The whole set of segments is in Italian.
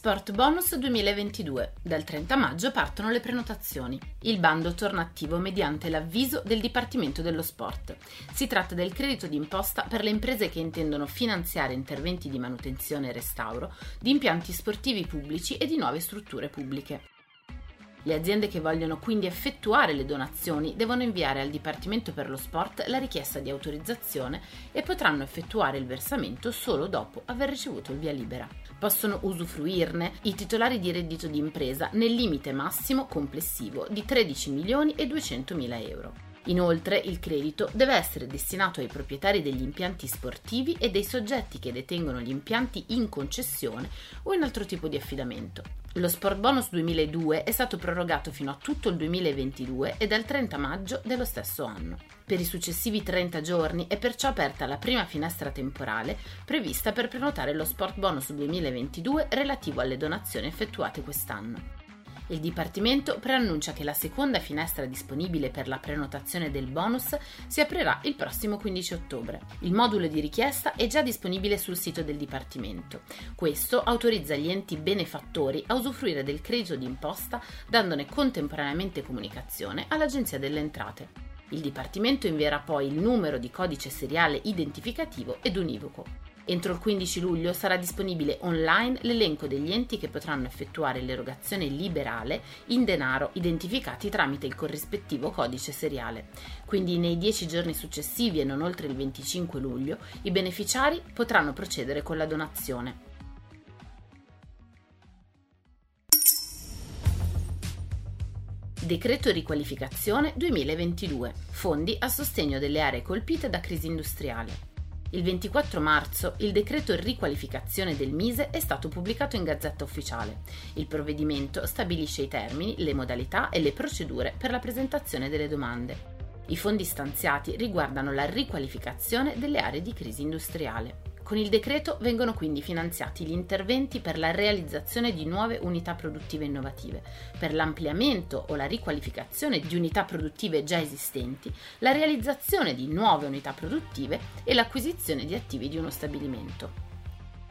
Sport Bonus 2022. Dal 30 maggio partono le prenotazioni. Il bando torna attivo mediante l'avviso del Dipartimento dello Sport. Si tratta del credito d'imposta per le imprese che intendono finanziare interventi di manutenzione e restauro di impianti sportivi pubblici e di nuove strutture pubbliche. Le aziende che vogliono quindi effettuare le donazioni devono inviare al Dipartimento per lo Sport la richiesta di autorizzazione e potranno effettuare il versamento solo dopo aver ricevuto il via libera. Possono usufruirne i titolari di reddito di impresa nel limite massimo complessivo di 13 milioni e 200 mila euro. Inoltre il credito deve essere destinato ai proprietari degli impianti sportivi e dei soggetti che detengono gli impianti in concessione o in altro tipo di affidamento. Lo Sport Bonus 2002 è stato prorogato fino a tutto il 2022 e dal 30 maggio dello stesso anno. Per i successivi 30 giorni è perciò aperta la prima finestra temporale prevista per prenotare lo Sport Bonus 2022 relativo alle donazioni effettuate quest'anno. Il Dipartimento preannuncia che la seconda finestra disponibile per la prenotazione del bonus si aprirà il prossimo 15 ottobre. Il modulo di richiesta è già disponibile sul sito del Dipartimento. Questo autorizza gli enti benefattori a usufruire del credito d'imposta dandone contemporaneamente comunicazione all'Agenzia delle Entrate. Il Dipartimento invierà poi il numero di codice seriale identificativo ed univoco. Entro il 15 luglio sarà disponibile online l'elenco degli enti che potranno effettuare l'erogazione liberale in denaro identificati tramite il corrispettivo codice seriale. Quindi nei 10 giorni successivi e non oltre il 25 luglio i beneficiari potranno procedere con la donazione. Decreto riqualificazione 2022. Fondi a sostegno delle aree colpite da crisi industriale. Il 24 marzo il decreto riqualificazione del Mise è stato pubblicato in Gazzetta Ufficiale. Il provvedimento stabilisce i termini, le modalità e le procedure per la presentazione delle domande. I fondi stanziati riguardano la riqualificazione delle aree di crisi industriale. Con il decreto vengono quindi finanziati gli interventi per la realizzazione di nuove unità produttive innovative, per l'ampliamento o la riqualificazione di unità produttive già esistenti, la realizzazione di nuove unità produttive e l'acquisizione di attivi di uno stabilimento.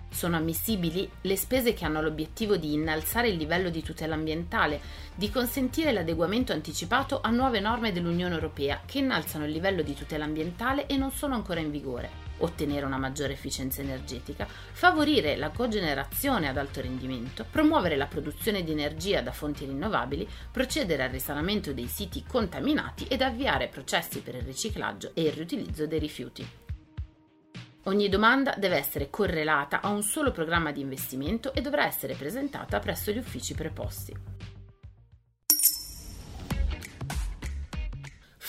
Sono ammissibili le spese che hanno l'obiettivo di innalzare il livello di tutela ambientale, di consentire l'adeguamento anticipato a nuove norme dell'Unione Europea che innalzano il livello di tutela ambientale e non sono ancora in vigore ottenere una maggiore efficienza energetica, favorire la cogenerazione ad alto rendimento, promuovere la produzione di energia da fonti rinnovabili, procedere al risanamento dei siti contaminati ed avviare processi per il riciclaggio e il riutilizzo dei rifiuti. Ogni domanda deve essere correlata a un solo programma di investimento e dovrà essere presentata presso gli uffici preposti.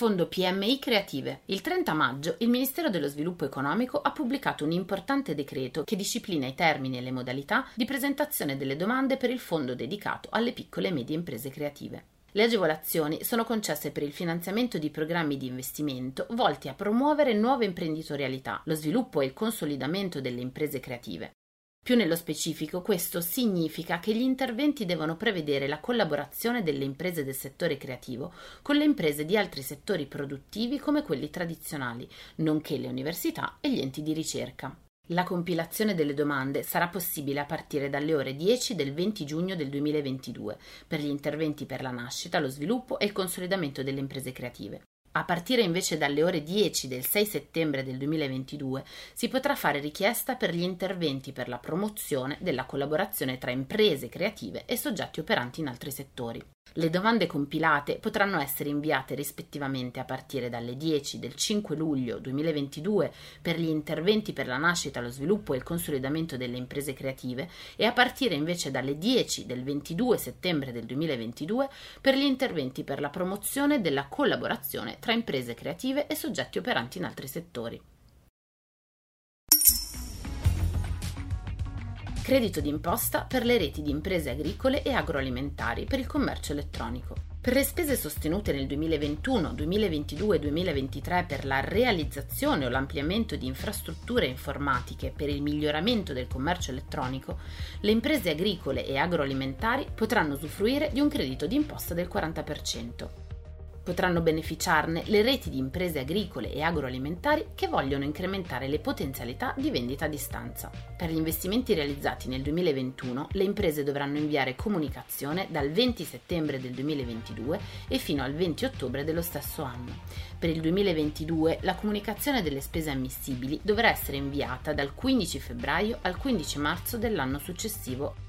Fondo PMI Creative. Il 30 maggio il Ministero dello Sviluppo Economico ha pubblicato un importante decreto che disciplina i termini e le modalità di presentazione delle domande per il fondo dedicato alle piccole e medie imprese creative. Le agevolazioni sono concesse per il finanziamento di programmi di investimento volti a promuovere nuove imprenditorialità, lo sviluppo e il consolidamento delle imprese creative. Più nello specifico, questo significa che gli interventi devono prevedere la collaborazione delle imprese del settore creativo con le imprese di altri settori produttivi come quelli tradizionali, nonché le università e gli enti di ricerca. La compilazione delle domande sarà possibile a partire dalle ore 10 del 20 giugno del 2022 per gli interventi per la nascita, lo sviluppo e il consolidamento delle imprese creative. A partire invece dalle ore 10 del 6 settembre del 2022 si potrà fare richiesta per gli interventi per la promozione della collaborazione tra imprese creative e soggetti operanti in altri settori. Le domande compilate potranno essere inviate rispettivamente a partire dalle 10 del 5 luglio 2022 per gli interventi per la nascita, lo sviluppo e il consolidamento delle imprese creative e a partire invece dalle 10 del 22 settembre del 2022 per gli interventi per la promozione della collaborazione tra imprese creative e soggetti operanti in altri settori. Credito d'imposta per le reti di imprese agricole e agroalimentari per il commercio elettronico. Per le spese sostenute nel 2021, 2022 e 2023 per la realizzazione o l'ampliamento di infrastrutture informatiche per il miglioramento del commercio elettronico, le imprese agricole e agroalimentari potranno usufruire di un credito d'imposta del 40%. Potranno beneficiarne le reti di imprese agricole e agroalimentari che vogliono incrementare le potenzialità di vendita a distanza. Per gli investimenti realizzati nel 2021, le imprese dovranno inviare comunicazione dal 20 settembre del 2022 e fino al 20 ottobre dello stesso anno. Per il 2022 la comunicazione delle spese ammissibili dovrà essere inviata dal 15 febbraio al 15 marzo dell'anno successivo